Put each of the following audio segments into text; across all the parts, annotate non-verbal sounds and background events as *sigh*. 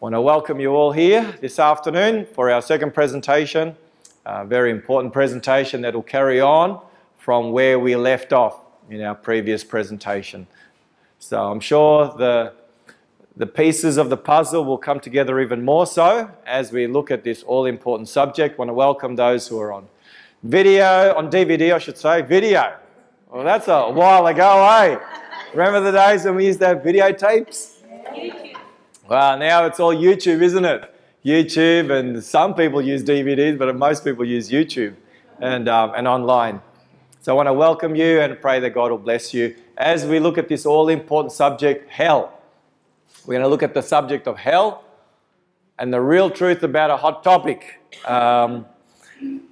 want to welcome you all here this afternoon for our second presentation. A very important presentation that will carry on from where we left off in our previous presentation. So I'm sure the, the pieces of the puzzle will come together even more so as we look at this all important subject. I want to welcome those who are on video, on DVD, I should say, video. Well, that's a while ago, eh? Remember the days when we used to have videotapes? Well, now it's all YouTube, isn't it? YouTube, and some people use DVDs, but most people use YouTube and, um, and online. So I want to welcome you and pray that God will bless you as we look at this all important subject, hell. We're going to look at the subject of hell and the real truth about a hot topic. Um,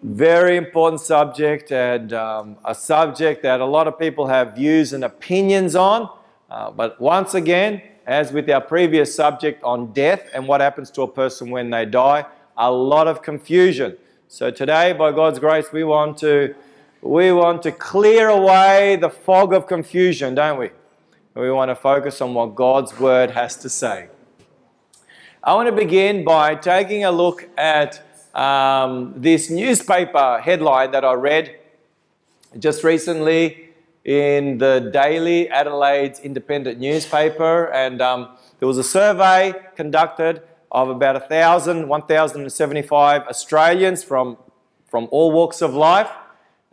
very important subject and um, a subject that a lot of people have views and opinions on. Uh, but once again, as with our previous subject on death and what happens to a person when they die, a lot of confusion. So today, by God's grace, we want to we want to clear away the fog of confusion, don't we? We want to focus on what God's word has to say. I want to begin by taking a look at um, this newspaper headline that I read just recently in the Daily Adelaide's independent newspaper. And um, there was a survey conducted of about 1,000, 1,075 Australians from, from all walks of life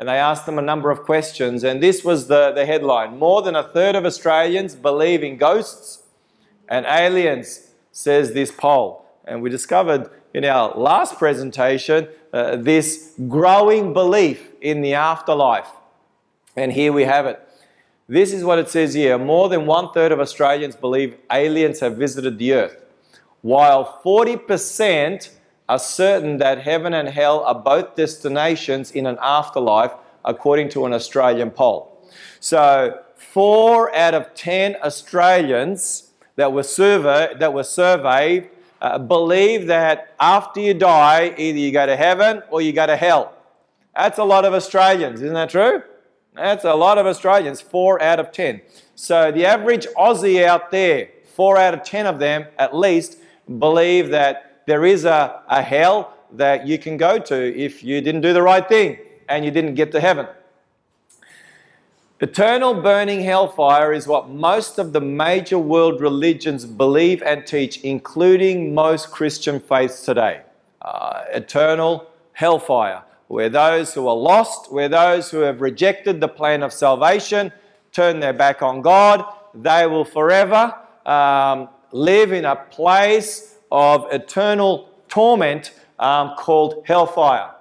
and they asked them a number of questions. And this was the, the headline More than a third of Australians believe in ghosts and aliens, says this poll. And we discovered in our last presentation uh, this growing belief in the afterlife. And here we have it. This is what it says here more than one third of Australians believe aliens have visited the earth, while 40% are certain that heaven and hell are both destinations in an afterlife, according to an Australian poll. So, four out of ten Australians that were, survey, that were surveyed uh, believe that after you die, either you go to heaven or you go to hell. That's a lot of Australians, isn't that true? That's a lot of Australians, four out of ten. So the average Aussie out there, four out of ten of them at least, believe that there is a, a hell that you can go to if you didn't do the right thing and you didn't get to heaven. Eternal burning hellfire is what most of the major world religions believe and teach, including most Christian faiths today. Uh, eternal hellfire, where those who are lost, where those who have rejected the plan of salvation, turn their back on God, they will forever um, live in a place of eternal torment um, called hellfire.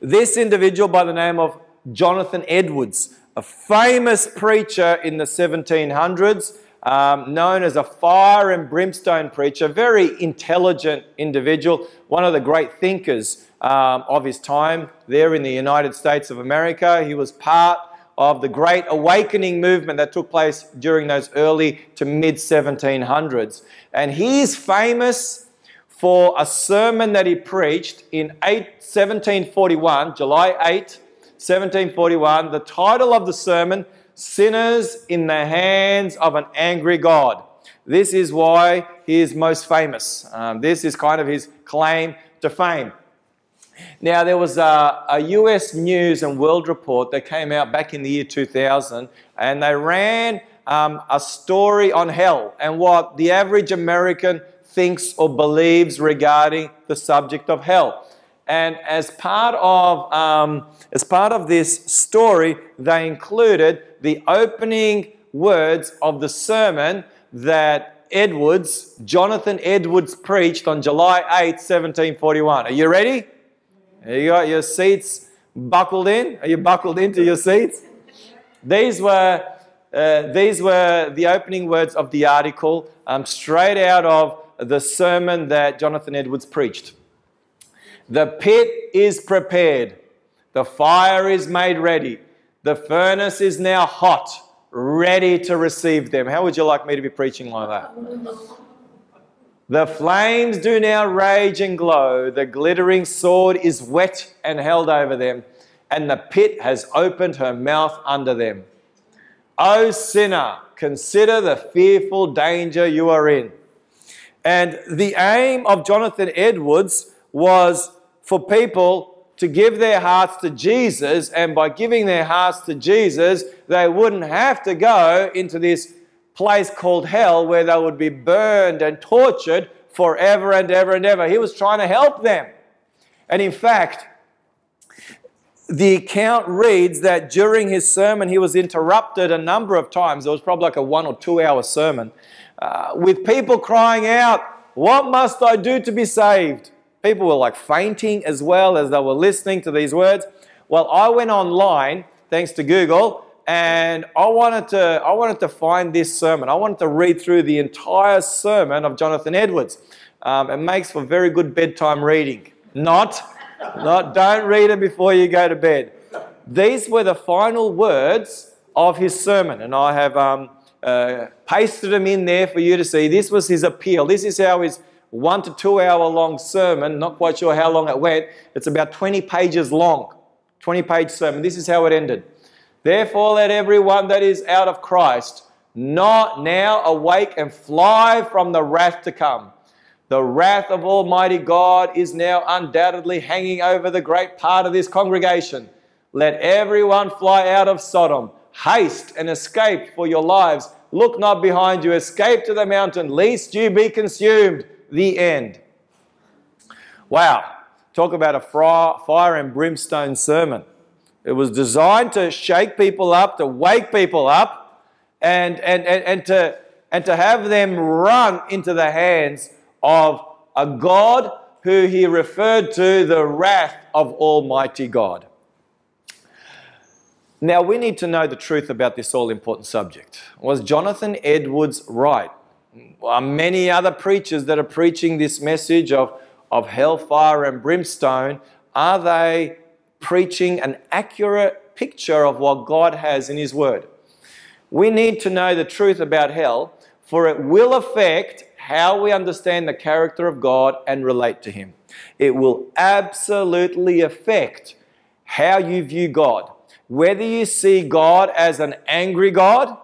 This individual by the name of Jonathan Edwards, a famous preacher in the 1700s, um, known as a fire and brimstone preacher, very intelligent individual, one of the great thinkers um, of his time there in the United States of America. He was part of the Great Awakening movement that took place during those early to mid 1700s. And he's famous for a sermon that he preached in 8, 1741, July 8, 1741. The title of the sermon, Sinners in the Hands of an Angry God. This is why he is most famous. Um, this is kind of his claim to fame. Now, there was a, a, US News and World Report that came out back in the year 2000, and they ran um, a story on hell and what the average American thinks or believes regarding the subject of hell. And as part of, um, as part of this story, they included the opening words of the sermon that Edwards, Jonathan Edwards, preached on July 8, 1741. Are you ready? You got your seats buckled in? Are you buckled into your seats? These were, uh, these were the opening words of the article, um, straight out of the sermon that Jonathan Edwards preached. The pit is prepared, the fire is made ready, the furnace is now hot, ready to receive them. How would you like me to be preaching like that? The flames do now rage and glow. The glittering sword is wet and held over them, and the pit has opened her mouth under them. O sinner, consider the fearful danger you are in. And the aim of Jonathan Edwards was for people to give their hearts to Jesus, and by giving their hearts to Jesus, they wouldn't have to go into this place called hell where they would be burned and tortured forever and ever and ever. He was trying to help them. And in fact, the account reads that during his sermon, he was interrupted a number of times. It was probably like a one or two hour sermon uh, with people crying out, What must I do to be saved? People were like fainting as well as they were listening to these words. Well, I went online, thanks to Google, and I wanted to I wanted to find this sermon. I wanted to read through the entire sermon of Jonathan Edwards. Um, it makes for very good bedtime reading. Not, not don't read it before you go to bed. These were the final words of his sermon, and I have um, uh, pasted them in there for you to see. This was his appeal. This is how his one to two hour long sermon, not quite sure how long it went, it's about 20 pages long, 20 page sermon. This is how it ended. Therefore, let everyone that is out of Christ not now awake and fly from the wrath to come. The wrath of Almighty God is now undoubtedly hanging over the great part of this congregation. Let everyone fly out of Sodom. Haste and escape for your lives. Look not behind you. Escape to the mountain, lest you be consumed. The end. Wow. Talk about a fire and brimstone sermon. It was designed to shake people up, to wake people up, and, and, and, and, to, and to have them run into the hands of a God who he referred to the wrath of Almighty God. Now, we need to know the truth about this all important subject. Was Jonathan Edwards right? Are many other preachers that are preaching this message of, of hellfire and brimstone, are they preaching an accurate picture of what God has in His Word. We need to know the truth about hell, for it will affect how we understand the character of God and relate to Him. It will absolutely affect how you view God. Whether you see God as an angry God,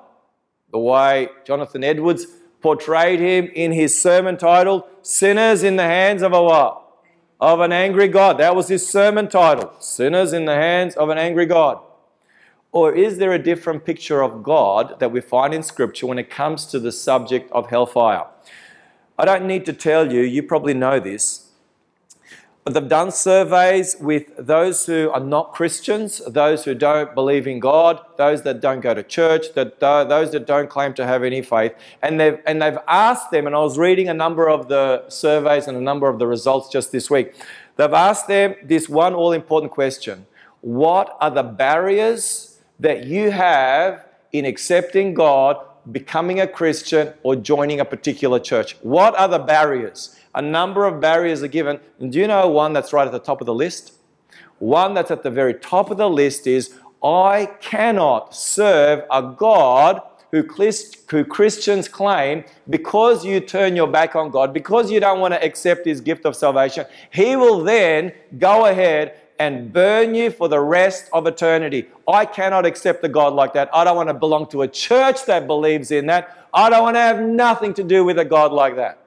the way Jonathan Edwards portrayed him in his sermon titled Sinners in the Hands of a What? of an angry God. That was his sermon title Sinners in the Hands of an Angry God. Or is there a different picture of God that we find in Scripture when it comes to the subject of hellfire? I don't need to tell you, you probably know this, they've done surveys with those who are not Christians, those who don't believe in God, those that don't go to church, that those that don't claim to have any faith, and they've and they've asked them. And I was reading a number of the surveys and a number of the results just this week. They've asked them this one all-important question: What are the barriers that you have in accepting God, becoming a Christian, or joining a particular church? What are the barriers? A number of barriers are given. And do you know one that's right at the top of the list? One that's at the very top of the list is I cannot serve a God who, Christians claim because you turn your back on God, because you don't want to accept His gift of salvation, He will then go ahead and burn you for the rest of eternity. I cannot accept a God like that. I don't want to belong to a church that believes in that. I don't want to have nothing to do with a God like that.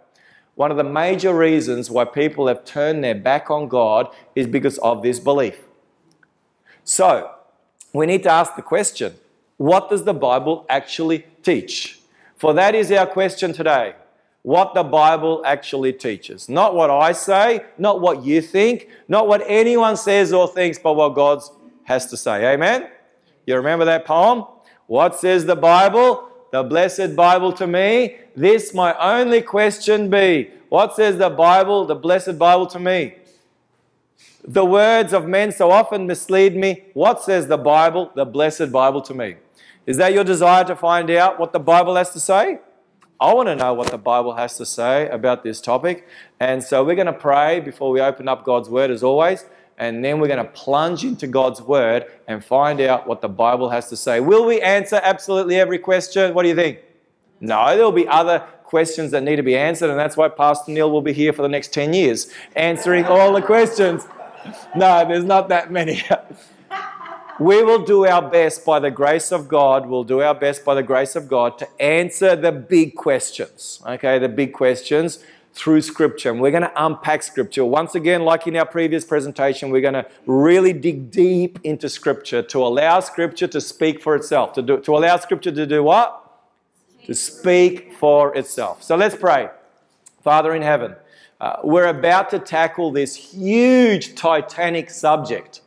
One of the major reasons why people have turned their back on God is because of this belief. So, we need to ask the question what does the Bible actually teach? For that is our question today. What the Bible actually teaches. Not what I say, not what you think, not what anyone says or thinks, but what God has to say. Amen? You remember that poem? What says the Bible? The blessed Bible to me this my only question be What says the Bible, the blessed Bible to me? The words of men so often mislead me. What says the Bible, the blessed Bible to me? Is that your desire to find out what the Bible has to say? I want to know what the Bible has to say about this topic. And so we're going to pray before we open up God's Word, as always. And then we're going to plunge into God's Word and find out what the Bible has to say. Will we answer absolutely every question? What do you think? No, there'll be other questions that need to be answered, and that's why Pastor Neil will be here for the next 10 years, answering all the questions. No, there's not that many. *laughs* we will do our best by the grace of God, we'll do our best by the grace of God to answer the big questions, okay, the big questions through Scripture. And we're going to unpack Scripture. Once again, like in our previous presentation, we're going to really dig deep into Scripture to allow Scripture to speak for itself. To, do, to allow Scripture to do what? To speak for itself. So let's pray. Father in heaven, uh, we're about to tackle this huge, titanic subject.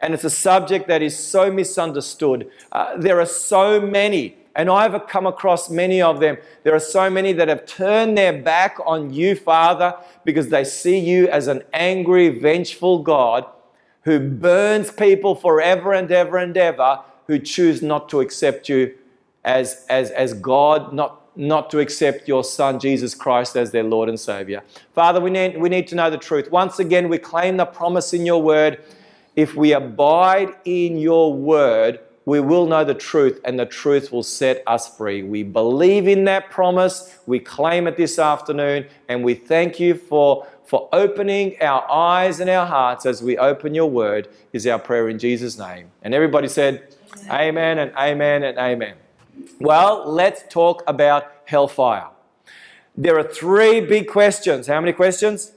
And it's a subject that is so misunderstood. Uh, there are so many and I've come across many of them. There are so many that have turned their back on you, Father, because they see you as an angry, vengeful God who burns people forever and ever and ever, who choose not to accept you as, as, as God, not, not to accept your Son, Jesus Christ, as their Lord and Savior. Father, we need, we need to know the truth. Once again, we claim the promise in your word. If we abide in your word, we will know the truth and the truth will set us free. We believe in that promise. We claim it this afternoon and we thank you for, for opening our eyes and our hearts as we open your word is our prayer in Jesus' name. And everybody said, Amen, amen and amen and amen. Well, let's talk about hellfire. There are three big questions. How many questions?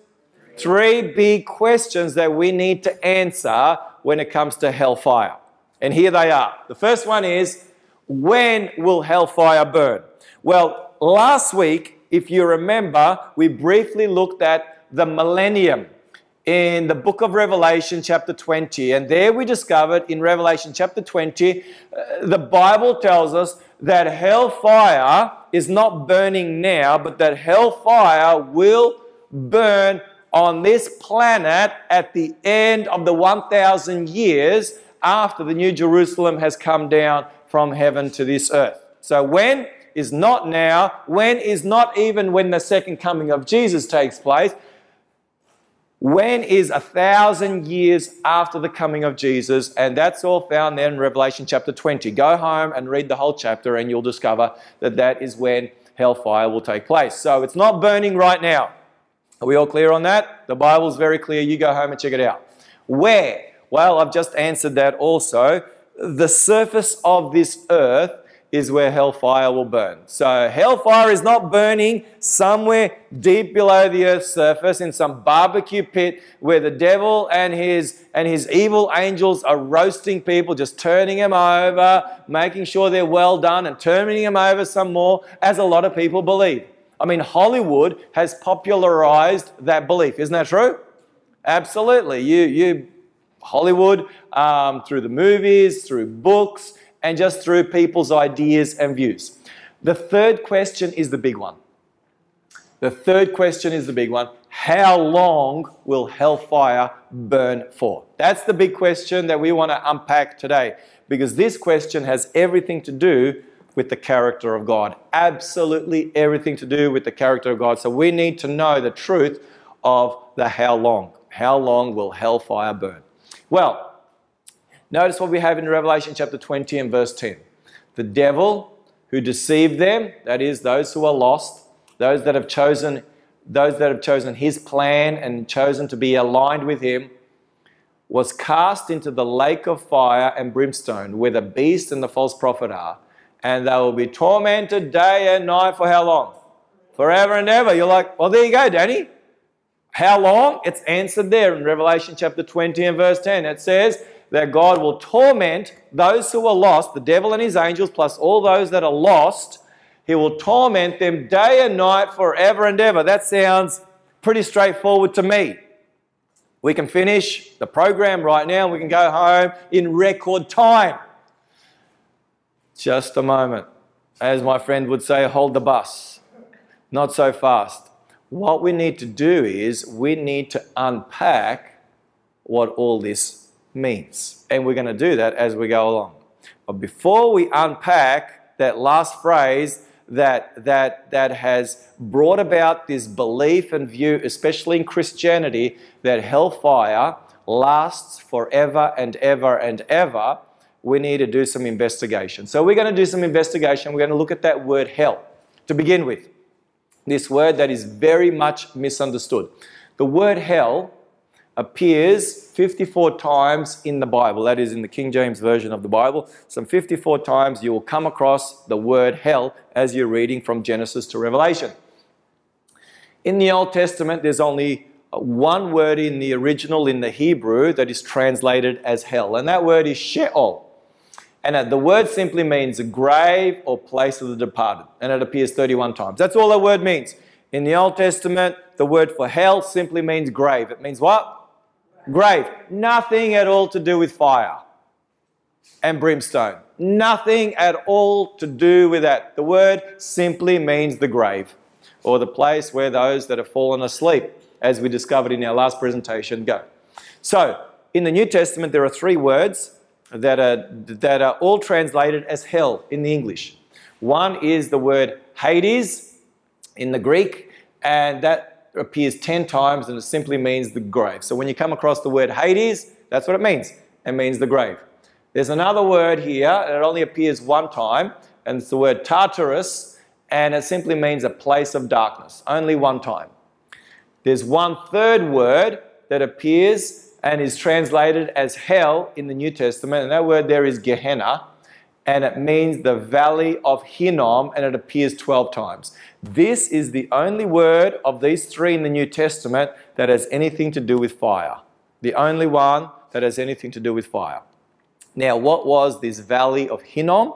Three big questions that we need to answer when it comes to hellfire. And here they are. The first one is when will hellfire burn? Well, last week, if you remember, we briefly looked at the millennium in the book of Revelation, chapter 20. And there we discovered in Revelation, chapter 20, uh, the Bible tells us that hellfire is not burning now, but that hellfire will burn on this planet at the end of the 1,000 years after the New Jerusalem has come down from heaven to this earth. So when is not now, when is not even when the second coming of Jesus takes place, when is a thousand years after the coming of Jesus, and that's all found there in Revelation chapter 20. Go home and read the whole chapter, and you'll discover that that is when hellfire will take place. So it's not burning right now. Are we all clear on that? The Bible's very clear. You go home and check it out. Where? Well, I've just answered that also. The surface of this earth is where hellfire will burn. So hellfire is not burning somewhere deep below the earth's surface in some barbecue pit where the devil and his and his evil angels are roasting people, just turning them over, making sure they're well done and turning them over some more, as a lot of people believe. I mean, Hollywood has popularized that belief. Isn't that true? Absolutely. You you Hollywood, um, through the movies, through books, and just through people's ideas and views. The third question is the big one. The third question is the big one. How long will hellfire burn for? That's the big question that we want to unpack today because this question has everything to do with the character of God. Absolutely everything to do with the character of God. So we need to know the truth of the how long. How long will hellfire burn? Well, notice what we have in Revelation chapter 20 and verse 10. The devil who deceived them, that is, those who are lost, those that have chosen those that have chosen his plan and chosen to be aligned with him, was cast into the lake of fire and brimstone, where the beast and the false prophet are. And they will be tormented day and night for how long? Forever and ever. You're like, well, there you go, Danny. How long? It's answered there in Revelation chapter 20 and verse 10. It says that God will torment those who are lost, the devil and his angels, plus all those that are lost. He will torment them day and night forever and ever. That sounds pretty straightforward to me. We can finish the program right now. We can go home in record time. Just a moment. As my friend would say, hold the bus. Not so fast. What we need to do is we need to unpack what all this means. And we're going to do that as we go along. But before we unpack that last phrase that, that, that has brought about this belief and view, especially in Christianity, that hellfire lasts forever and ever and ever, we need to do some investigation. So we're going to do some investigation. We're going to look at that word hell to begin with this word that is very much misunderstood. The word hell appears 54 times in the Bible. That is in the King James Version of the Bible. Some 54 times you will come across the word hell as you're reading from Genesis to Revelation. In the Old Testament, there's only uh, one word in the original in the Hebrew that is translated as hell, and that word is Sheol. And uh, the word simply means a grave or place of the departed, and it appears 31 times. That's all that word means. In the Old Testament, the word for hell simply means grave. It means what? Grave. Nothing at all to do with fire and brimstone. Nothing at all to do with that. The word simply means the grave or the place where those that have fallen asleep, as we discovered in our last presentation, go. So, in the New Testament, there are three words that are, that are all translated as hell in the English. One is the word Hades in the Greek, and that appears 10 times and it simply means the grave. So when you come across the word Hades, that's what it means. It means the grave. There's another word here, and it only appears one time, and it's the word Tartarus, and it simply means a place of darkness, only one time. There's one third word that appears and is translated as hell in the New Testament. And that word there is Gehenna, and it means the valley of Hinnom, and it appears 12 times. This is the only word of these three in the New Testament that has anything to do with fire. The only one that has anything to do with fire. Now, what was this valley of Hinnom?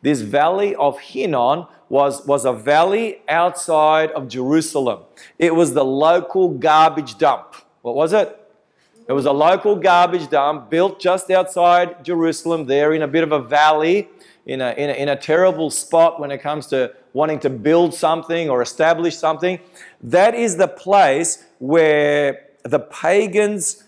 This valley of Hinnom was, was a valley outside of Jerusalem. It was the local garbage dump. What was it? It was a local garbage dump built just outside Jerusalem, there in a bit of a valley, in a, in a, in a terrible spot when it comes to wanting to build something or establish something. That is the place where the pagans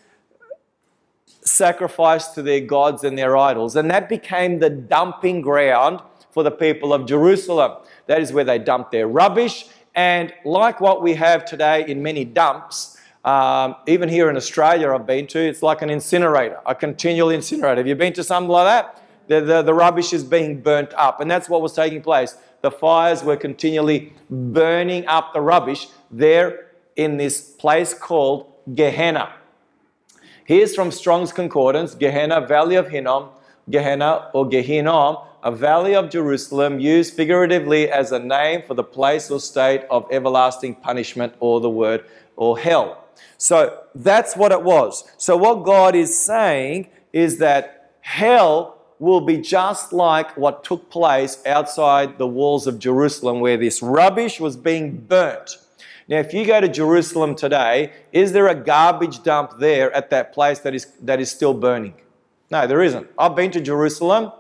sacrificed to their gods and their idols. And that became the dumping ground for the people of Jerusalem. That is where they dumped their rubbish. And like what we have today in many dumps, um, even here in Australia, I've been to, it's like an incinerator, a continual incinerator. Have you been to something like that? The, the, the rubbish is being burnt up, and that's what was taking place. The fires were continually burning up the rubbish there in this place called Gehenna. Here's from Strong's Concordance Gehenna, Valley of Hinnom, Gehenna or Gehinnom, a valley of Jerusalem used figuratively as a name for the place or state of everlasting punishment or the word or hell. So that's what it was. So, what God is saying is that hell will be just like what took place outside the walls of Jerusalem, where this rubbish was being burnt. Now, if you go to Jerusalem today, is there a garbage dump there at that place that is, that is still burning? No, there isn't. I've been to Jerusalem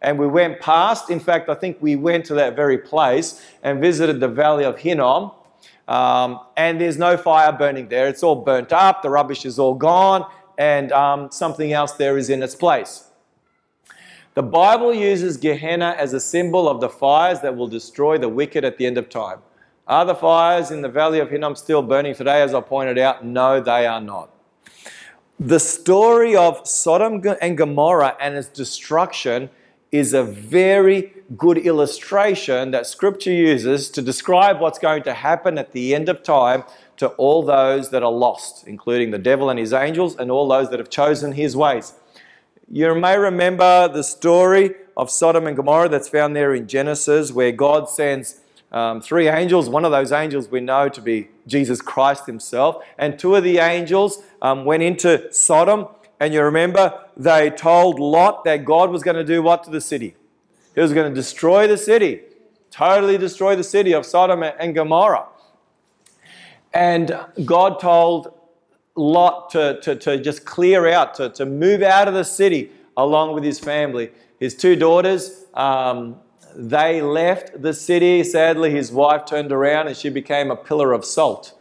and we went past. In fact, I think we went to that very place and visited the Valley of Hinnom. Um, and there's no fire burning there. It's all burnt up, the rubbish is all gone, and um, something else there is in its place. The Bible uses Gehenna as a symbol of the fires that will destroy the wicked at the end of time. Are the fires in the valley of Hinnom still burning today, as I pointed out? No, they are not. The story of Sodom and Gomorrah and its destruction is a very good illustration that Scripture uses to describe what's going to happen at the end of time to all those that are lost, including the devil and his angels and all those that have chosen his ways. You may remember the story of Sodom and Gomorrah that's found there in Genesis, where God sends um, three angels. One of those angels we know to be Jesus Christ himself, and two of the angels um, went into Sodom and you remember, they told Lot that God was going to do what to the city? He was going to destroy the city, totally destroy the city of Sodom and Gomorrah. And God told Lot to, to, to just clear out, to, to move out of the city along with his family. His two daughters, um, they left the city. Sadly, his wife turned around and she became a pillar of salt.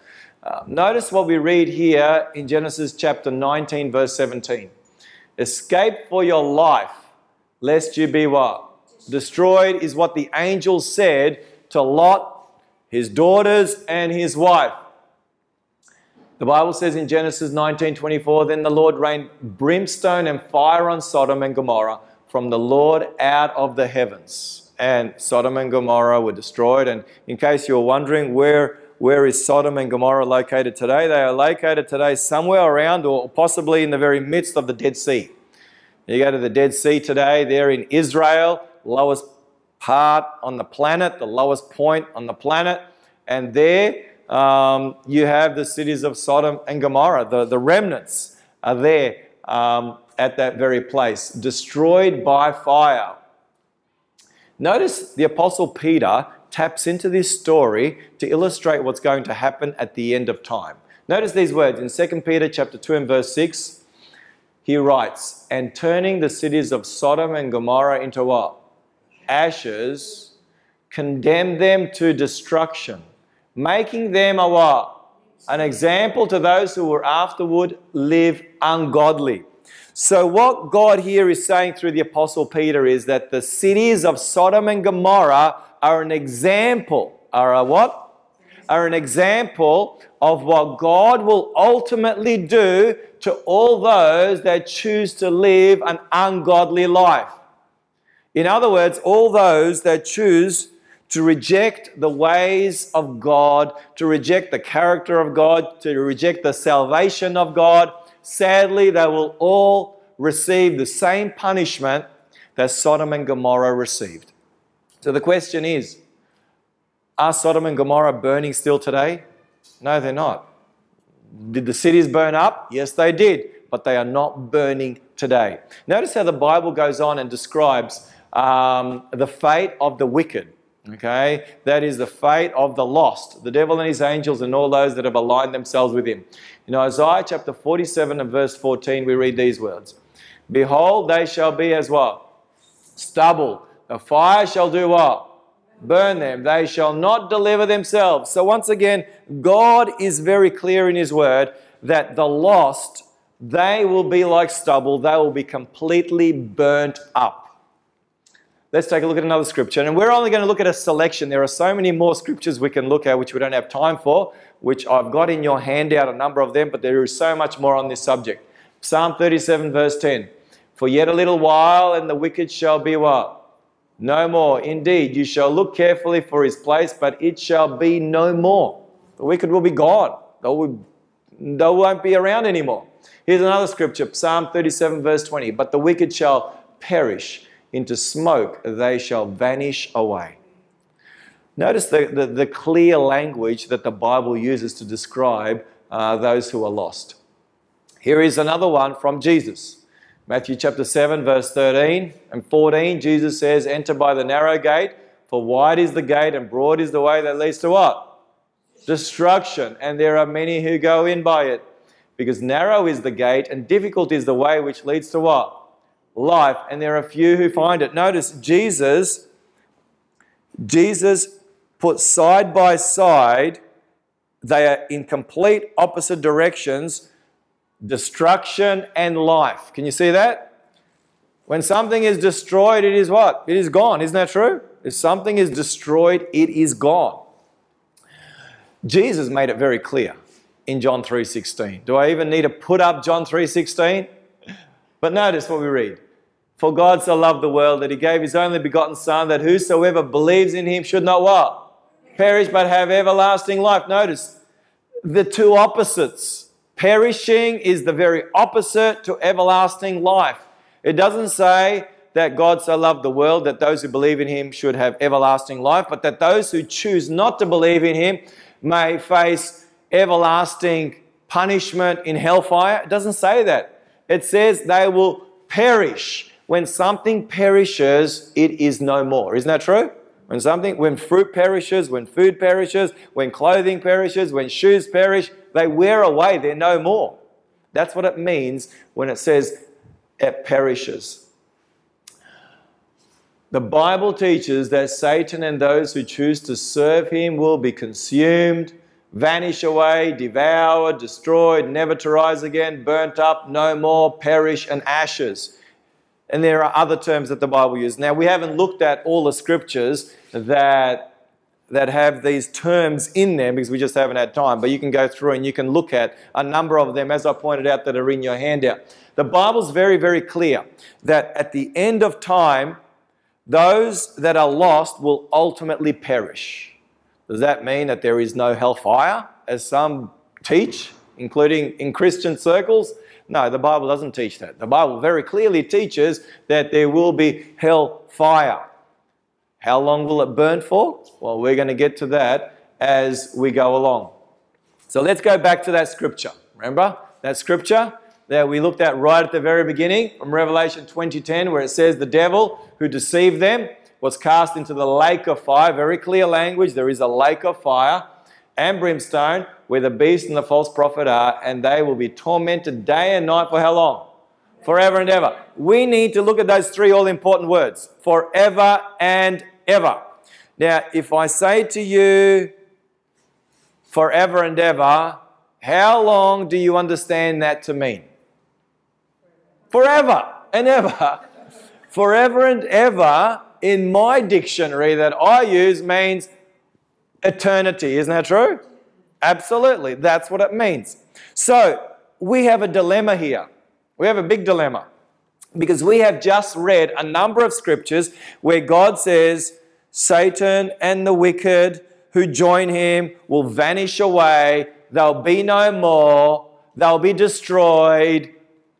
Uh, notice what we read here in Genesis chapter 19, verse 17. Escape for your life, lest you be what? Destroyed is what the angel said to Lot, his daughters, and his wife. The Bible says in Genesis 19:24, then the Lord rained brimstone and fire on Sodom and Gomorrah from the Lord out of the heavens. And Sodom and Gomorrah were destroyed. And in case you're wondering where where is Sodom and Gomorrah located today? They are located today somewhere around or possibly in the very midst of the Dead Sea. You go to the Dead Sea today, they're in Israel, lowest part on the planet, the lowest point on the planet, and there um, you have the cities of Sodom and Gomorrah. The, the remnants are there um, at that very place, destroyed by fire. Notice the Apostle Peter taps into this story to illustrate what's going to happen at the end of time. Notice these words in 2 Peter chapter 2 and verse 6. He writes, and turning the cities of Sodom and Gomorrah into what? Ashes, condemned them to destruction, making them a what? An example to those who were afterward live ungodly. So, what God here is saying through the Apostle Peter is that the cities of Sodom and Gomorrah are an example, are a what? Are an example of what God will ultimately do to all those that choose to live an ungodly life. In other words, all those that choose to reject the ways of God, to reject the character of God, to reject the salvation of God, sadly, they will all receive the same punishment that Sodom and Gomorrah received. So the question is Are Sodom and Gomorrah burning still today? No, they're not. Did the cities burn up? Yes, they did, but they are not burning today. Notice how the Bible goes on and describes um, the fate of the wicked. Okay, that is the fate of the lost, the devil and his angels, and all those that have aligned themselves with him. In Isaiah chapter 47 and verse 14, we read these words Behold, they shall be as what? Stubble. The fire shall do what? Burn them. They shall not deliver themselves. So, once again, God is very clear in His word that the lost, they will be like stubble, they will be completely burnt up. Let's take a look at another scripture. And we're only going to look at a selection. There are so many more scriptures we can look at, which we don't have time for, which I've got in your handout, a number of them, but there is so much more on this subject. Psalm 37, verse 10. For yet a little while, and the wicked shall be what? No more. Indeed, you shall look carefully for his place, but it shall be no more. The wicked will be gone. They, will, they won't be around anymore. Here's another scripture Psalm 37, verse 20. But the wicked shall perish into smoke, they shall vanish away. Notice the, the, the clear language that the Bible uses to describe uh, those who are lost. Here is another one from Jesus. Matthew chapter 7, verse 13 and 14, Jesus says, Enter by the narrow gate, for wide is the gate and broad is the way that leads to what? Destruction. And there are many who go in by it. Because narrow is the gate and difficult is the way which leads to what? Life, and there are few who find it. Notice Jesus, Jesus put side by side, they are in complete opposite directions destruction and life. Can you see that? When something is destroyed, it is what? It is gone. Isn't that true? If something is destroyed, it is gone. Jesus made it very clear in John 3:16. Do I even need to put up John 3:16? But notice what we read. For God so loved the world that he gave his only begotten Son, that whosoever believes in him should not what? Perish, but have everlasting life. Notice the two opposites. Perishing is the very opposite to everlasting life. It doesn't say that God so loved the world that those who believe in him should have everlasting life, but that those who choose not to believe in him may face everlasting punishment in hellfire. It doesn't say that. It says they will perish when something perishes, it is no more. Isn't that true? When something, when fruit perishes, when food perishes, when clothing perishes, when shoes perish, they wear away, they're no more. That's what it means when it says it perishes. The Bible teaches that Satan and those who choose to serve him will be consumed, vanish away, devoured, destroyed, never to rise again, burnt up, no more, perish, and ashes. And there are other terms that the Bible uses. Now, we haven't looked at all the scriptures that, that have these terms in them because we just haven't had time. But you can go through and you can look at a number of them, as I pointed out, that are in your handout. The Bible's very, very clear that at the end of time, those that are lost will ultimately perish. Does that mean that there is no hellfire, as some teach, including in Christian circles? No, the Bible doesn't teach that. The Bible very clearly teaches that there will be hell fire. How long will it burn for? Well, we're going to get to that as we go along. So let's go back to that scripture. Remember that scripture that we looked at right at the very beginning from Revelation 20:10 where it says the devil who deceived them was cast into the lake of fire. Very clear language. There is a lake of fire and brimstone where the beast and the false prophet are, and they will be tormented day and night for how long? Forever and ever. We need to look at those three all important words forever and ever. Now, if I say to you forever and ever, how long do you understand that to mean? Forever and ever. Forever and ever in my dictionary that I use means eternity. Isn't that true? Absolutely. That's what it means. So we have a dilemma here. We have a big dilemma because we have just read a number of scriptures where God says Satan and the wicked who join him will vanish away, they'll be no more, they'll be destroyed,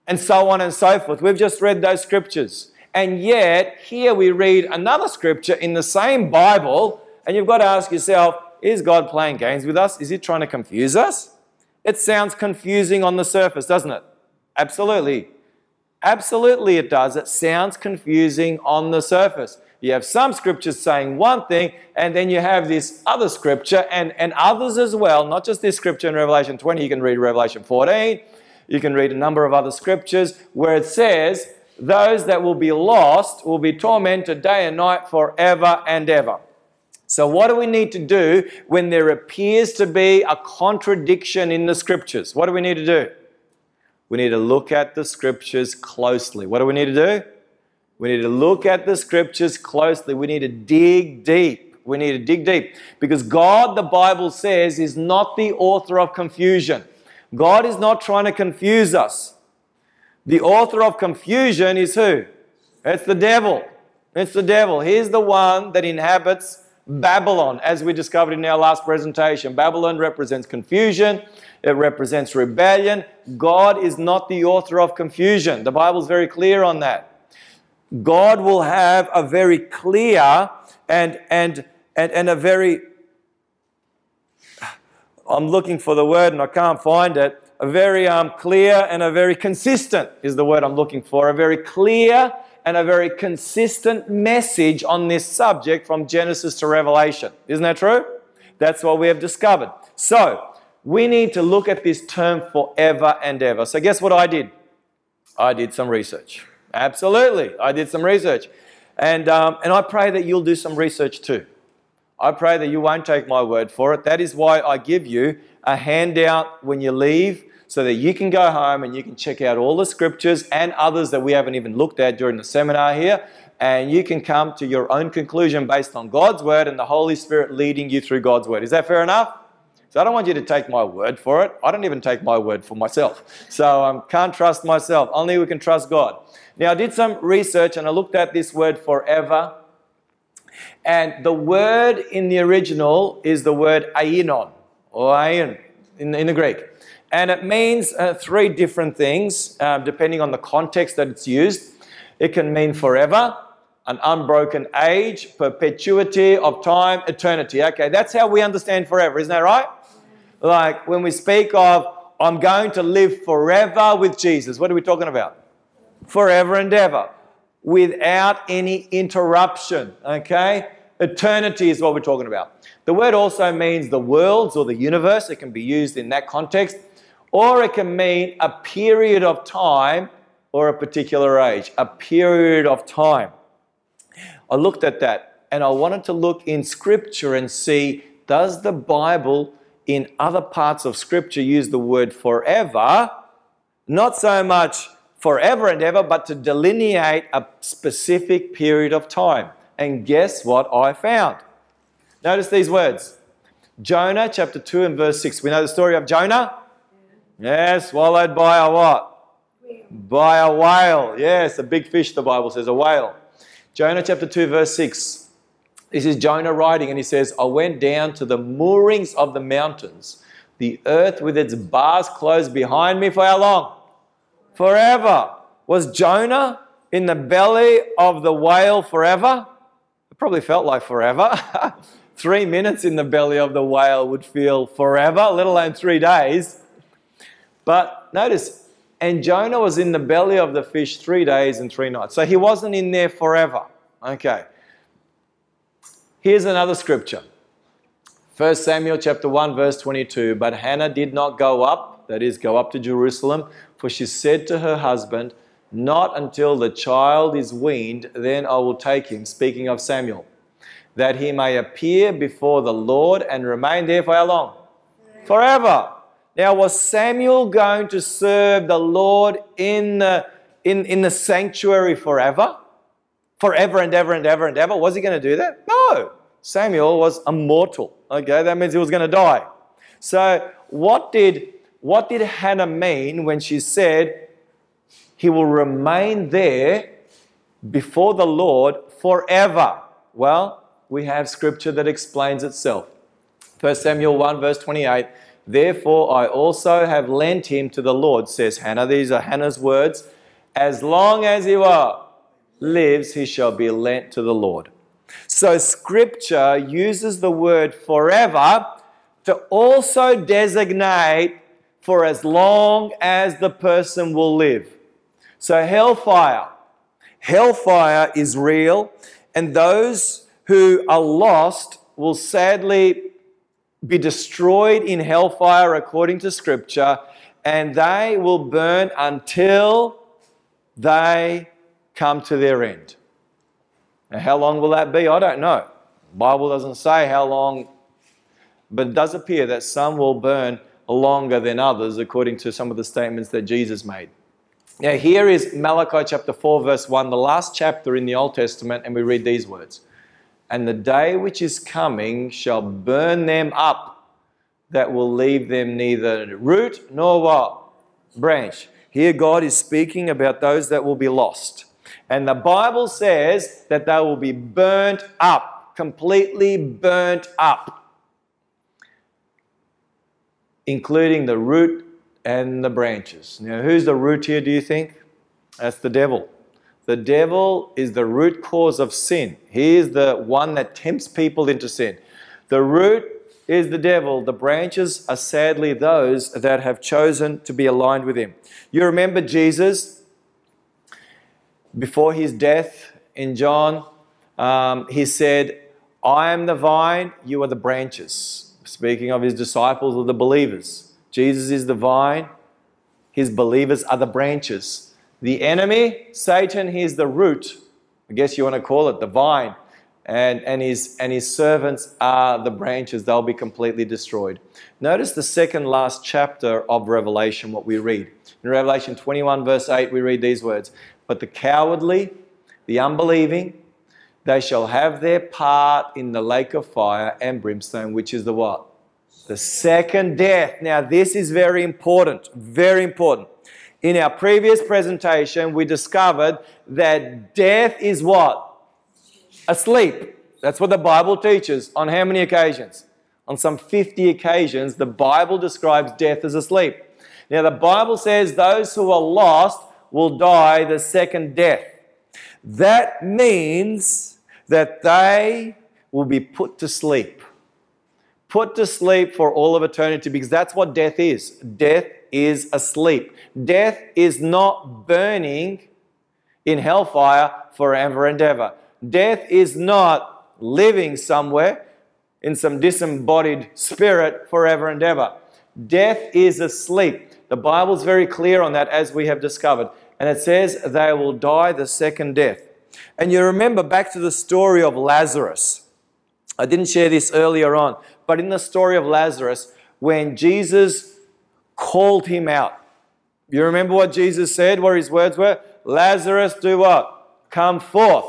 and so on and so forth. We've just read those scriptures. And yet, here we read another scripture in the same Bible, and you've got to ask yourself, is God playing games with us? Is he trying to confuse us? It sounds confusing on the surface, doesn't it? Absolutely. Absolutely, it does. It sounds confusing on the surface. You have some scriptures saying one thing, and then you have this other scripture and, and others as well, not just this scripture in Revelation 20. You can read Revelation 14. You can read a number of other scriptures where it says, Those that will be lost will be tormented day and night forever and ever. So, what do we need to do when there appears to be a contradiction in the scriptures? What do we need to do? We need to look at the scriptures closely. What do we need to do? We need to look at the scriptures closely. We need to dig deep. We need to dig deep because God, the Bible says, is not the author of confusion. God is not trying to confuse us. The author of confusion is who? It's the devil. It's the devil. He's the one that inhabits Babylon, as we discovered in our last presentation. Babylon represents confusion, it represents rebellion. God is not the author of confusion. The Bible is very clear on that. God will have a very clear and, and, and, and a very, I'm looking for the word and I can't find it, a very um, clear and a very consistent is the word I'm looking for, a very clear and a very consistent message on this subject from Genesis to Revelation. Isn't that true? That's what we have discovered. So, we need to look at this term forever and ever. So, guess what I did? I did some research. Absolutely, I did some research. And, um, and I pray that you'll do some research too. I pray that you won't take my word for it. That is why I give you a handout when you leave so that you can go home and you can check out all the scriptures and others that we haven't even looked at during the seminar here. And you can come to your own conclusion based on God's word and the Holy Spirit leading you through God's word. Is that fair enough? So I don't want you to take my word for it. I don't even take my word for myself. So I um, can't trust myself. Only we can trust God. Now I did some research and I looked at this word forever. And the word in the original is the word aion or aion in, in the Greek. And it means uh, three different things uh, depending on the context that it's used. It can mean forever, an unbroken age, perpetuity of time, eternity. Okay, that's how we understand forever, isn't that right? Like when we speak of, I'm going to live forever with Jesus, what are we talking about? Forever and ever, without any interruption. Okay? Eternity is what we're talking about. The word also means the worlds or the universe. It can be used in that context or it can mean a period of time or a particular age, a period of time. I looked at that and I wanted to look in Scripture and see does the Bible in other parts of Scripture use the word forever? Not so much forever and ever, but to delineate a specific period of time. And guess what I found? Notice these words Jonah chapter 2 and verse 6. We know the story of Jonah. Yes, swallowed by a what? By a whale. Yes, a big fish, the Bible says, a whale. Jonah chapter 2, verse 6. This is Jonah writing, and he says, I went down to the moorings of the mountains, the earth with its bars closed behind me for how long? Forever. Was Jonah in the belly of the whale forever? It probably felt like forever. *laughs* three minutes in the belly of the whale would feel forever, let alone three days. But notice, and Jonah was in the belly of the fish three days and three nights. So he wasn't in there forever. Okay. Here's another scripture. 1 Samuel chapter 1 verse 22, but Hannah did not go up, that is go up to Jerusalem, for she said to her husband, not until the child is weaned, then I will take him, speaking of Samuel, that he may appear before the Lord and remain there for how long? Forever. Now, was Samuel going to serve the Lord in the, in, in the sanctuary forever? Forever and ever and ever and ever? Was he going to do that? No. Samuel was immortal. Okay, that means he was going to die. So, what did, what did Hannah mean when she said, he will remain there before the Lord forever. Well, we have scripture that explains itself. 1 Samuel 1, verse 28 Therefore, I also have lent him to the Lord, says Hannah. These are Hannah's words. As long as he lives, he shall be lent to the Lord. So, scripture uses the word forever to also designate for as long as the person will live. So, hellfire. Hellfire is real, and those who are lost will sadly be destroyed in hellfire according to Scripture, and they will burn until they come to their end. Now, how long will that be? I don't know. The Bible doesn't say how long, but it does appear that some will burn longer than others according to some of the statements that Jesus made. Now, here is Malachi chapter 4, verse 1, the last chapter in the Old Testament, and we read these words And the day which is coming shall burn them up, that will leave them neither root nor what? Branch. Here, God is speaking about those that will be lost. And the Bible says that they will be burnt up, completely burnt up, including the root and the branches. Now, who's the root here, do you think? That's the devil. The devil is the root cause of sin. He is the one that tempts people into sin. The root is the devil. The branches are sadly those that have chosen to be aligned with him. You remember Jesus before his death in John, um, he said, I am the vine, you are the branches. Speaking of his disciples or the believers. Jesus is the vine, his believers are the branches. The enemy, Satan, he's the root. I guess you want to call it the vine. And, and, his, and his servants are the branches. They'll be completely destroyed. Notice the second last chapter of Revelation, what we read. In Revelation 21, verse 8, we read these words But the cowardly, the unbelieving, they shall have their part in the lake of fire and brimstone, which is the what? The second death. Now, this is very important, very important. In our previous presentation, we discovered that death is what? Asleep. That's what the Bible teaches. On how many occasions? On some 50 occasions, the Bible describes death as asleep. Now, the Bible says those who are lost will die the second death. That means that they will be put to sleep put to sleep for all of eternity because that's what death is. Death is asleep. Death is not burning in hellfire forever and ever. Death is not living somewhere in some disembodied spirit forever and ever. Death is asleep. The Bible's very clear on that as we have discovered. And it says they will die the second death. And you remember back to the story of Lazarus. I didn't share this earlier on, but in the story of Lazarus, when Jesus called him out, you remember what Jesus said, what his words were? Lazarus, do what? Come forth.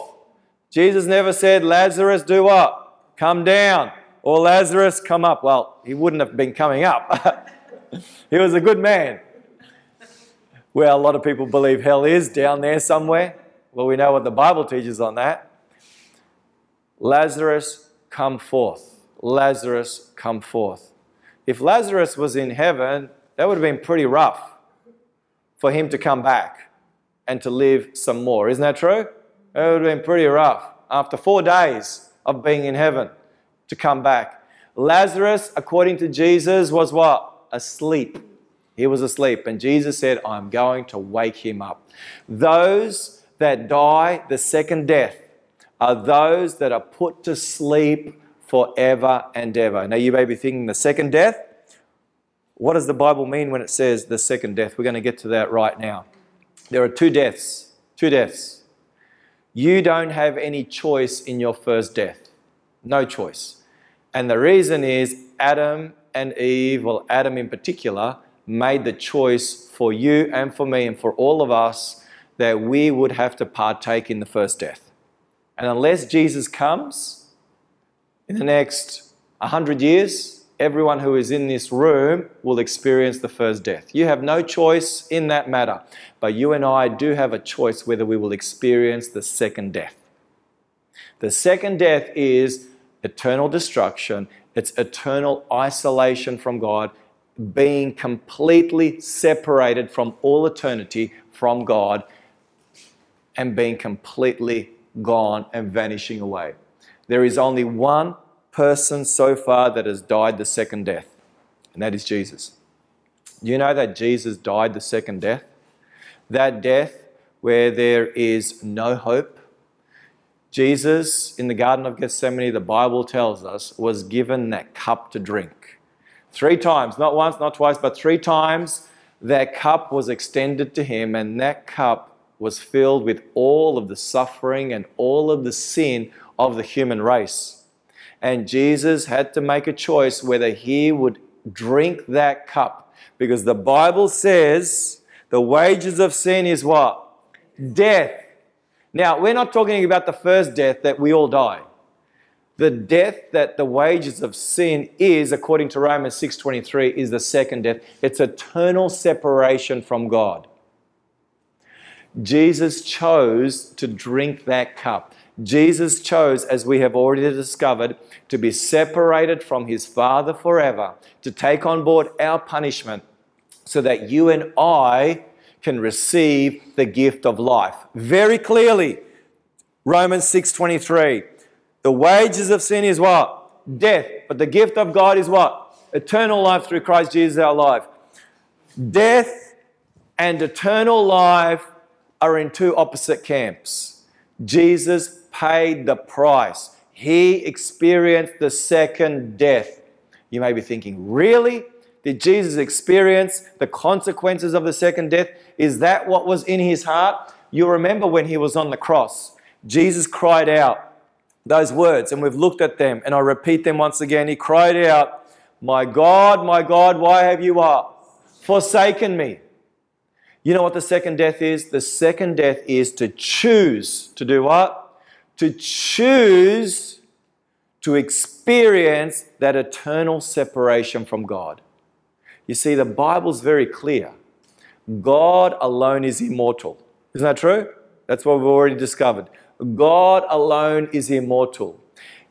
Jesus never said, Lazarus, do what? Come down. Or Lazarus, come up. Well, he wouldn't have been coming up. *laughs* he was a good man. Well, a lot of people believe hell is down there somewhere. Well, we know what the Bible teaches on that. Lazarus, come forth. Lazarus come forth. If Lazarus was in heaven, that would have been pretty rough for him to come back and to live some more. Isn't that true? It would have been pretty rough. After four days of being in heaven, to come back. Lazarus, according to Jesus, was what? Asleep. He was asleep. And Jesus said, I'm going to wake him up. Those that die the second death are those that are put to sleep forever and ever. Now, you may be thinking the second death. What does the Bible mean when it says the second death? We're going to get to that right now. There are two deaths. Two deaths. You don't have any choice in your first death. No choice. And the reason is Adam and Eve, well, Adam in particular, made the choice for you and for me and for all of us that we would have to partake in the first death. And unless Jesus comes in the next 100 years, everyone who is in this room will experience the first death. You have no choice in that matter, but you and I do have a choice whether we will experience the second death. The second death is eternal destruction, it's eternal isolation from God, being completely separated from all eternity from God, and being completely gone and vanishing away. There is only one person so far that has died the second death, and that is Jesus. You know that Jesus died the second death? That death where there is no hope, Jesus, in the Garden of Gethsemane, the Bible tells us, was given that cup to drink. Three times, not once, not twice, but three times, that cup was extended to him, and that cup was filled with all of the suffering and all of the sin of the human race. And Jesus had to make a choice whether he would drink that cup, because the Bible says the wages of sin is what? Death. Now, we're not talking about the first death that we all die. The death that the wages of sin is, according to Romans 6:23, is the second death. It's eternal separation from God. Jesus chose to drink that cup. Jesus chose, as we have already discovered, to be separated from his Father forever, to take on board our punishment, so that you and I can receive the gift of life. Very clearly, Romans 6:23. The wages of sin is what? Death. But the gift of God is what? Eternal life through Christ Jesus our life. Death and eternal life are in two opposite camps. Jesus paid the price. He experienced the second death. You may be thinking, really? Did Jesus experience the consequences of the second death? Is that what was in his heart? You remember when he was on the cross, Jesus cried out those words, and we've looked at them, and I repeat them once again. He cried out, My God, my God, why have you what? Forsaken me. You know what the second death is? The second death is to choose to do what? To choose to experience that eternal separation from God. You see, the Bible's very clear. God alone is immortal. Isn't that true? That's what we've already discovered. God alone is immortal.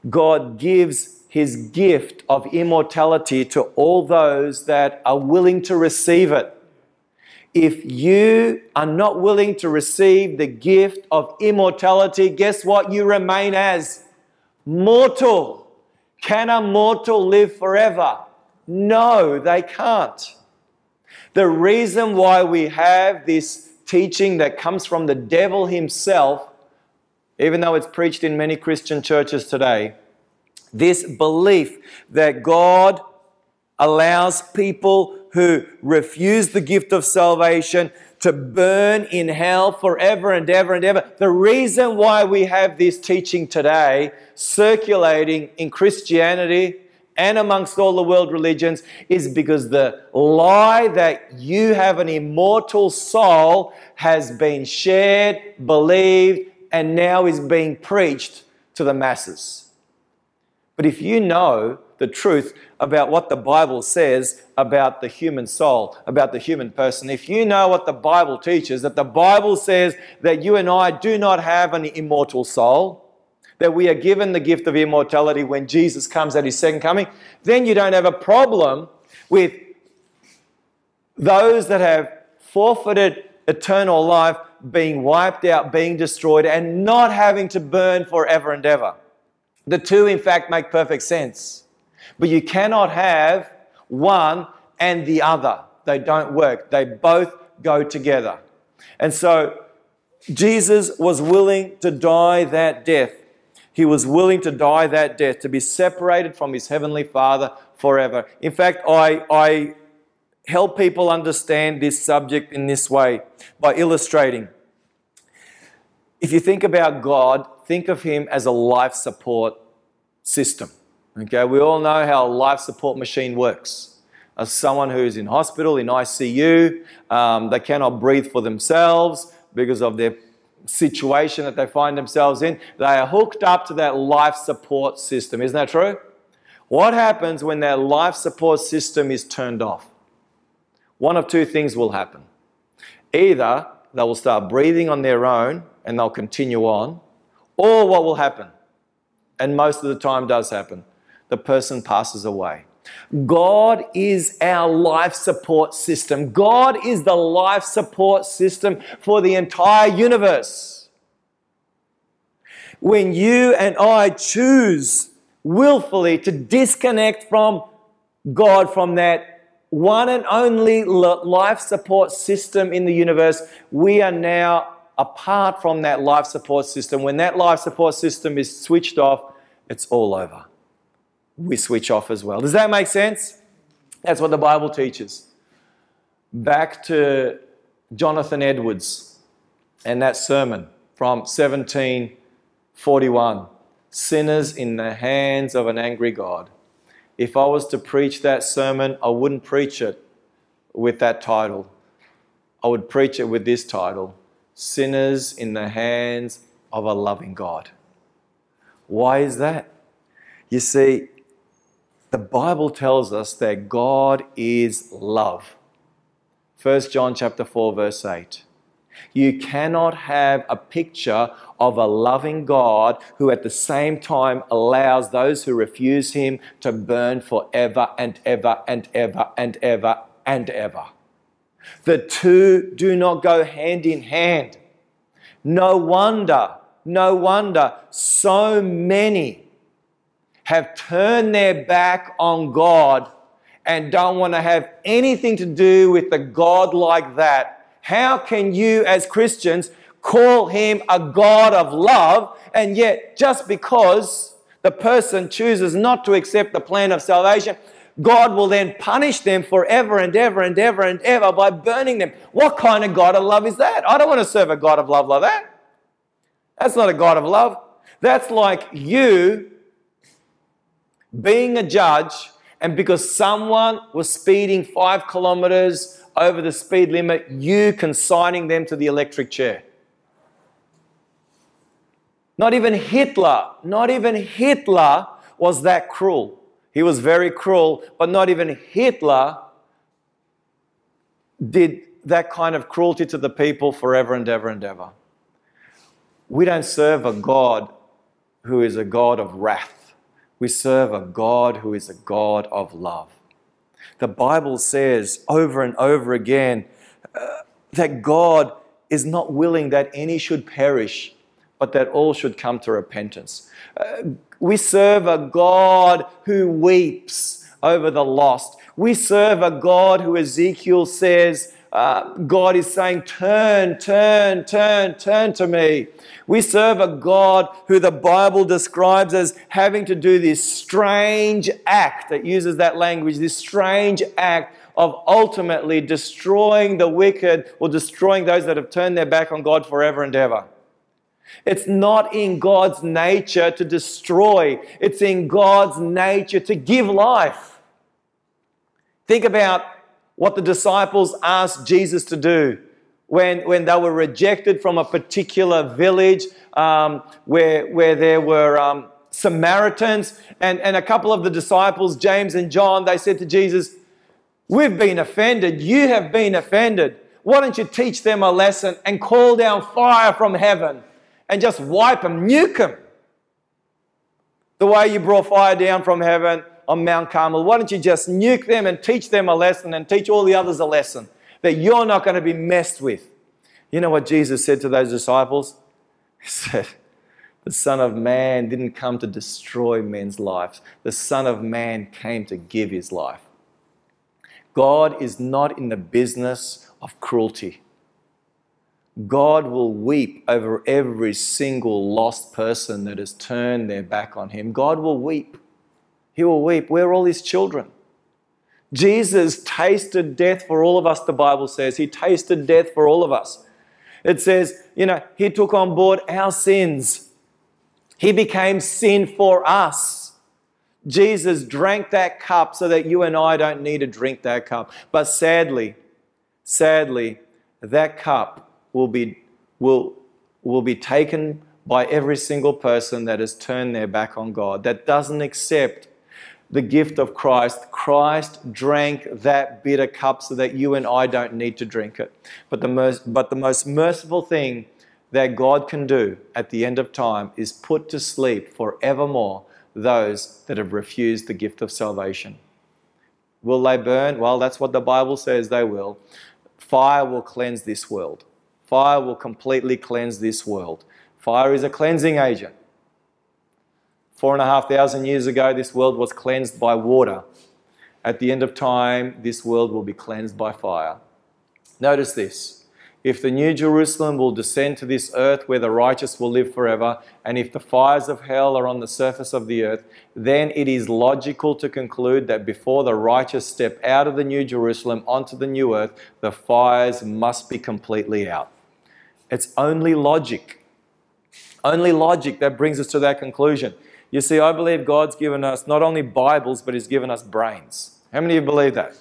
God gives his gift of immortality to all those that are willing to receive it. If you are not willing to receive the gift of immortality, guess what you remain as? Mortal. Can a mortal live forever? No, they can't. The reason why we have this teaching that comes from the devil himself, even though it's preached in many Christian churches today, this belief that God allows people who refuse the gift of salvation to burn in hell forever and ever and ever. The reason why we have this teaching today circulating in Christianity and amongst all the world religions is because the lie that you have an immortal soul has been shared, believed, and now is being preached to the masses. But if you know the truth about what the Bible says about the human soul, about the human person, if you know what the Bible teaches, that the Bible says that you and I do not have an immortal soul, that we are given the gift of immortality when Jesus comes at his second coming, then you don't have a problem with those that have forfeited eternal life being wiped out, being destroyed, and not having to burn forever and ever. The two, in fact, make perfect sense. But you cannot have one and the other. They don't work. They both go together. And so Jesus was willing to die that death. He was willing to die that death, to be separated from his heavenly Father forever. In fact, I, I help people understand this subject in this way by illustrating. If you think about God, think of Him as a life support system. Okay, we all know how a life support machine works. As someone who's in hospital, in ICU, um, they cannot breathe for themselves because of their situation that they find themselves in. They are hooked up to that life support system. Isn't that true? What happens when that life support system is turned off? One of two things will happen. Either they will start breathing on their own and they'll continue on, or what will happen, and most of the time does happen, the person passes away. God is our life support system. God is the life support system for the entire universe. When you and I choose willfully to disconnect from God, from that one and only life support system in the universe, we are now apart from that life support system. When that life support system is switched off, it's all over. We switch off as well. Does that make sense? That's what the Bible teaches. Back to Jonathan Edwards and that sermon from 1741 Sinners in the Hands of an Angry God if I was to preach that sermon, I wouldn't preach it with that title. I would preach it with this title Sinners in the Hands of a Loving God. Why is that? You see, the Bible tells us that God is love. 1 John chapter 4 verse 8. You cannot have a picture of a loving God who at the same time allows those who refuse Him to burn forever and ever and ever and ever and ever. The two do not go hand in hand. No wonder, no wonder so many have turned their back on God and don't want to have anything to do with the God like that how can you, as Christians, call him a God of love, and yet just because the person chooses not to accept the plan of salvation, God will then punish them forever and ever and ever and ever by burning them. What kind of God of love is that? I don't want to serve a God of love like that. That's not a God of love. That's like you being a judge, and because someone was speeding five kilometers over the speed limit, you consigning them to the electric chair. Not even Hitler, not even Hitler was that cruel. He was very cruel, but not even Hitler did that kind of cruelty to the people forever and ever and ever. We don't serve a God who is a God of wrath. We serve a God who is a God of love. The Bible says over and over again uh, that God is not willing that any should perish, but that all should come to repentance. Uh, we serve a God who weeps over the lost. We serve a God who Ezekiel says uh, God is saying, Turn, turn, turn, turn to me. We serve a God who the Bible describes as having to do this strange act, that uses that language, this strange act of ultimately destroying the wicked or destroying those that have turned their back on God forever and ever. It's not in God's nature to destroy, it's in God's nature to give life. Think about what the disciples asked Jesus to do when, when they were rejected from a particular village um, where, where there were um, Samaritans. And, and a couple of the disciples, James and John, they said to Jesus, We've been offended. You have been offended. Why don't you teach them a lesson and call down fire from heaven and just wipe them, nuke them? The way you brought fire down from heaven on Mount Carmel. Why don't you just nuke them and teach them a lesson and teach all the others a lesson that you're not going to be messed with? You know what Jesus said to those disciples? *laughs* He said, The Son of Man didn't come to destroy men's lives, the Son of Man came to give his life. God is not in the business of cruelty. God will weep over every single lost person that has turned their back on Him. God will weep. He will weep. We're all His children. Jesus tasted death for all of us, the Bible says. He tasted death for all of us. It says, you know, He took on board our sins. He became sin for us. Jesus drank that cup so that you and I don't need to drink that cup. But sadly, sadly, that cup will be, will, will be taken by every single person that has turned their back on God, that doesn't accept the gift of Christ. Christ drank that bitter cup so that you and I don't need to drink it. But the most, but the most merciful thing that God can do at the end of time is put to sleep forevermore those that have refused the gift of salvation. Will they burn? Well, that's what the Bible says they will. Fire will cleanse this world. Fire will completely cleanse this world. Fire is a cleansing agent. Four and a half thousand years ago, this world was cleansed by water. At the end of time, this world will be cleansed by fire. Notice this if the New Jerusalem will descend to this earth where the righteous will live forever, and if the fires of hell are on the surface of the earth, then it is logical to conclude that before the righteous step out of the New Jerusalem onto the new earth, the fires must be completely out. It's only logic. Only logic that brings us to that conclusion. You see, I believe God's given us not only Bibles, but He's given us brains. How many of you believe that?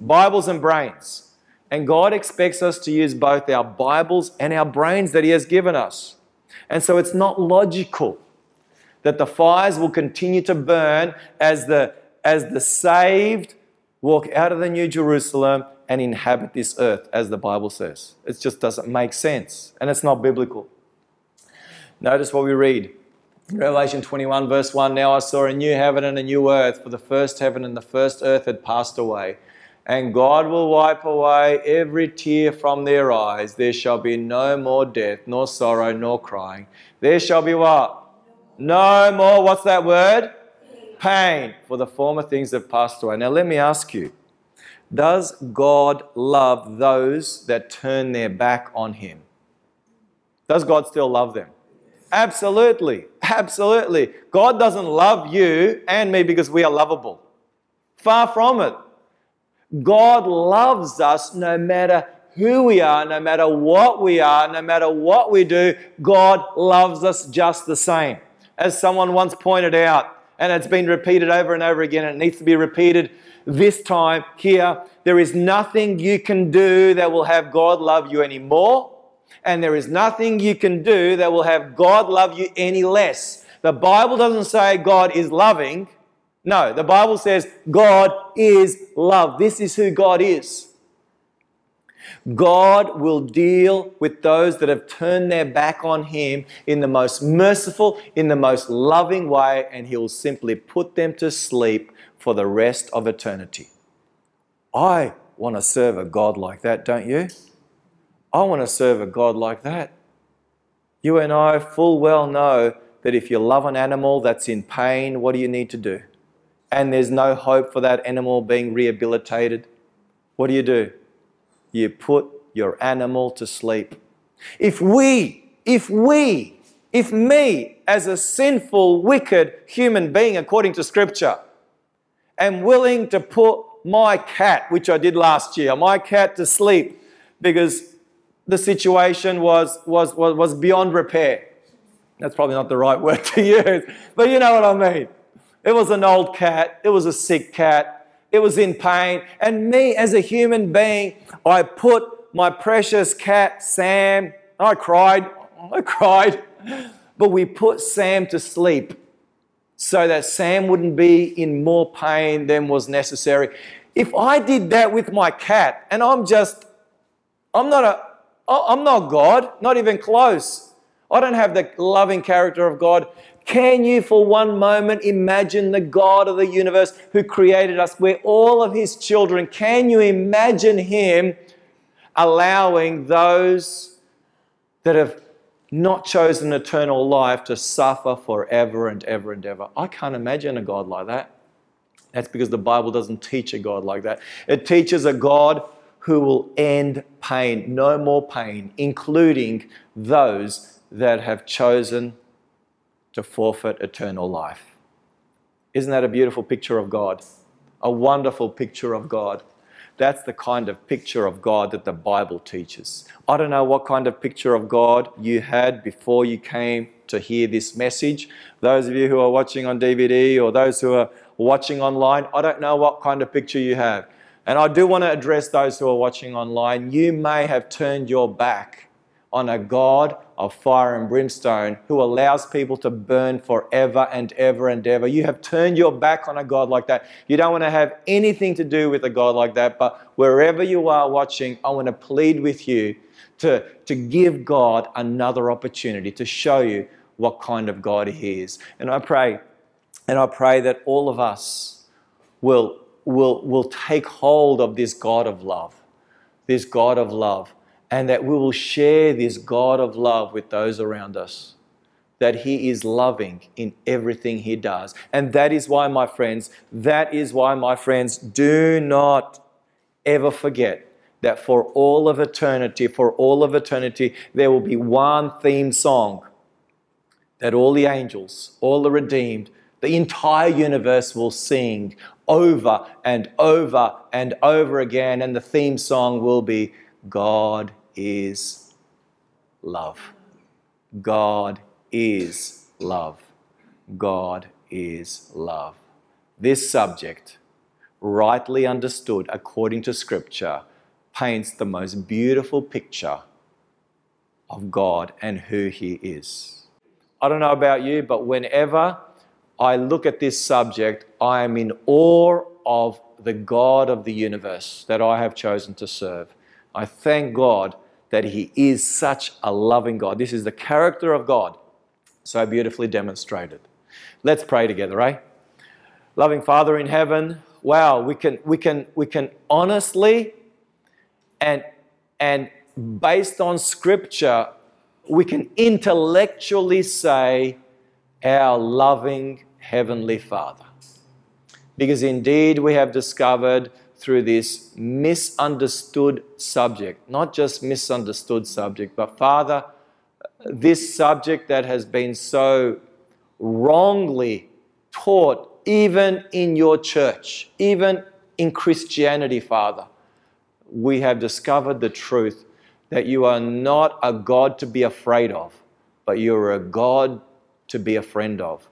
Bibles and brains. And God expects us to use both our Bibles and our brains that He has given us. And so it's not logical that the fires will continue to burn as the, as the saved walk out of the New Jerusalem and inhabit this earth, as the Bible says. It just doesn't make sense, and it's not biblical. Notice what we read. Revelation 21, verse 1 Now I saw a new heaven and a new earth, for the first heaven and the first earth had passed away. And God will wipe away every tear from their eyes. There shall be no more death, nor sorrow, nor crying. There shall be what? No more, what's that word? Pain. For the former things have passed away. Now let me ask you does God love those that turn their back on Him? Does God still love them? Absolutely. Absolutely. God doesn't love you and me because we are lovable. Far from it. God loves us no matter who we are, no matter what we are, no matter what we do. God loves us just the same. As someone once pointed out, and it's been repeated over and over again, and it needs to be repeated this time here. There is nothing you can do that will have God love you anymore, and there is nothing you can do that will have God love you any less. The Bible doesn't say God is loving. No, the Bible says God is love. This is who God is. God will deal with those that have turned their back on Him in the most merciful, in the most loving way, and He will simply put them to sleep for the rest of eternity. I want to serve a God like that, don't you? I want to serve a God like that. You and I full well know that if you love an animal that's in pain, what do you need to do? And there's no hope for that animal being rehabilitated. What do you do? You put your animal to sleep. If we, if we, if me, as a sinful, wicked human being, according to Scripture, am willing to put my cat, which I did last year, my cat to sleep because the situation was, was, was, was beyond repair. That's probably not the right *laughs* word to use, but you know what I mean. It was an old cat, it was a sick cat, it was in pain. And me as a human being, I put my precious cat, Sam, I cried, *laughs* I cried, but we put Sam to sleep so that Sam wouldn't be in more pain than was necessary. If I did that with my cat, and I'm just, I'm not a, Oh, I'm not God, not even close. I don't have the loving character of God. Can you, for one moment, imagine the God of the universe who created us? We're all of His children. Can you imagine Him allowing those that have not chosen eternal life to suffer forever and ever and ever. I can't imagine a God like that. That's because the Bible doesn't teach a God like that. It teaches a God who will end pain, no more pain, including those that have chosen to forfeit eternal life. Isn't that a beautiful picture of God? A wonderful picture of God. That's the kind of picture of God that the Bible teaches. I don't know what kind of picture of God you had before you came to hear this message. Those of you who are watching on DVD or those who are watching online, I don't know what kind of picture you have. And I do want to address those who are watching online. You may have turned your back on a God of fire and brimstone who allows people to burn forever and ever and ever. You have turned your back on a God like that. You don't want to have anything to do with a God like that. But wherever you are watching, I want to plead with you to, to give God another opportunity to show you what kind of God He is. And I pray, and I pray that all of us will, will, will take hold of this God of love, this God of love and that we will share this God of love with those around us. That He is loving in everything He does. And that is why, my friends, that is why, my friends, do not ever forget that for all of eternity, for all of eternity, there will be one theme song that all the angels, all the redeemed, the entire universe will sing over and over and over again. And the theme song will be God is love. God is love. God is love. This subject, rightly understood according to Scripture, paints the most beautiful picture of God and who He is. I don't know about you, but whenever I look at this subject, I am in awe of the God of the universe that I have chosen to serve. I thank God that He is such a loving God. This is the character of God, so beautifully demonstrated. Let's pray together, right? Loving Father in heaven, wow, we can, we can, we can honestly and, and based on Scripture, we can intellectually say, Our loving Heavenly Father. Because indeed we have discovered through this misunderstood subject, not just misunderstood subject, but Father, this subject that has been so wrongly taught, even in your church, even in Christianity, Father, we have discovered the truth that you are not a God to be afraid of, but you're a God to be a friend of.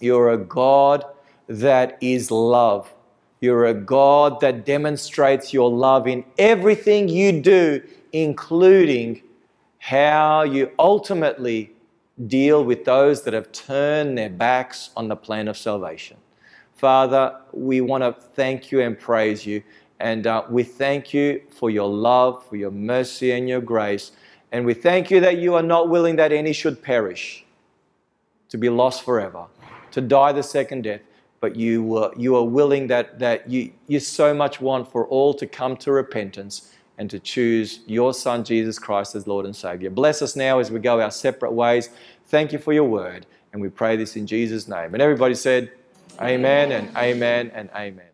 You're a God that is love you're a God that demonstrates your love in everything you do, including how you ultimately deal with those that have turned their backs on the plan of salvation. Father, we want to thank you and praise you. And uh, we thank you for your love, for your mercy, and your grace. And we thank you that you are not willing that any should perish, to be lost forever, to die the second death but you, were, you are willing that, that you, you so much want for all to come to repentance and to choose your Son, Jesus Christ, as Lord and Savior. Bless us now as we go our separate ways. Thank you for your word, and we pray this in Jesus' name. And everybody said, Amen and amen and amen.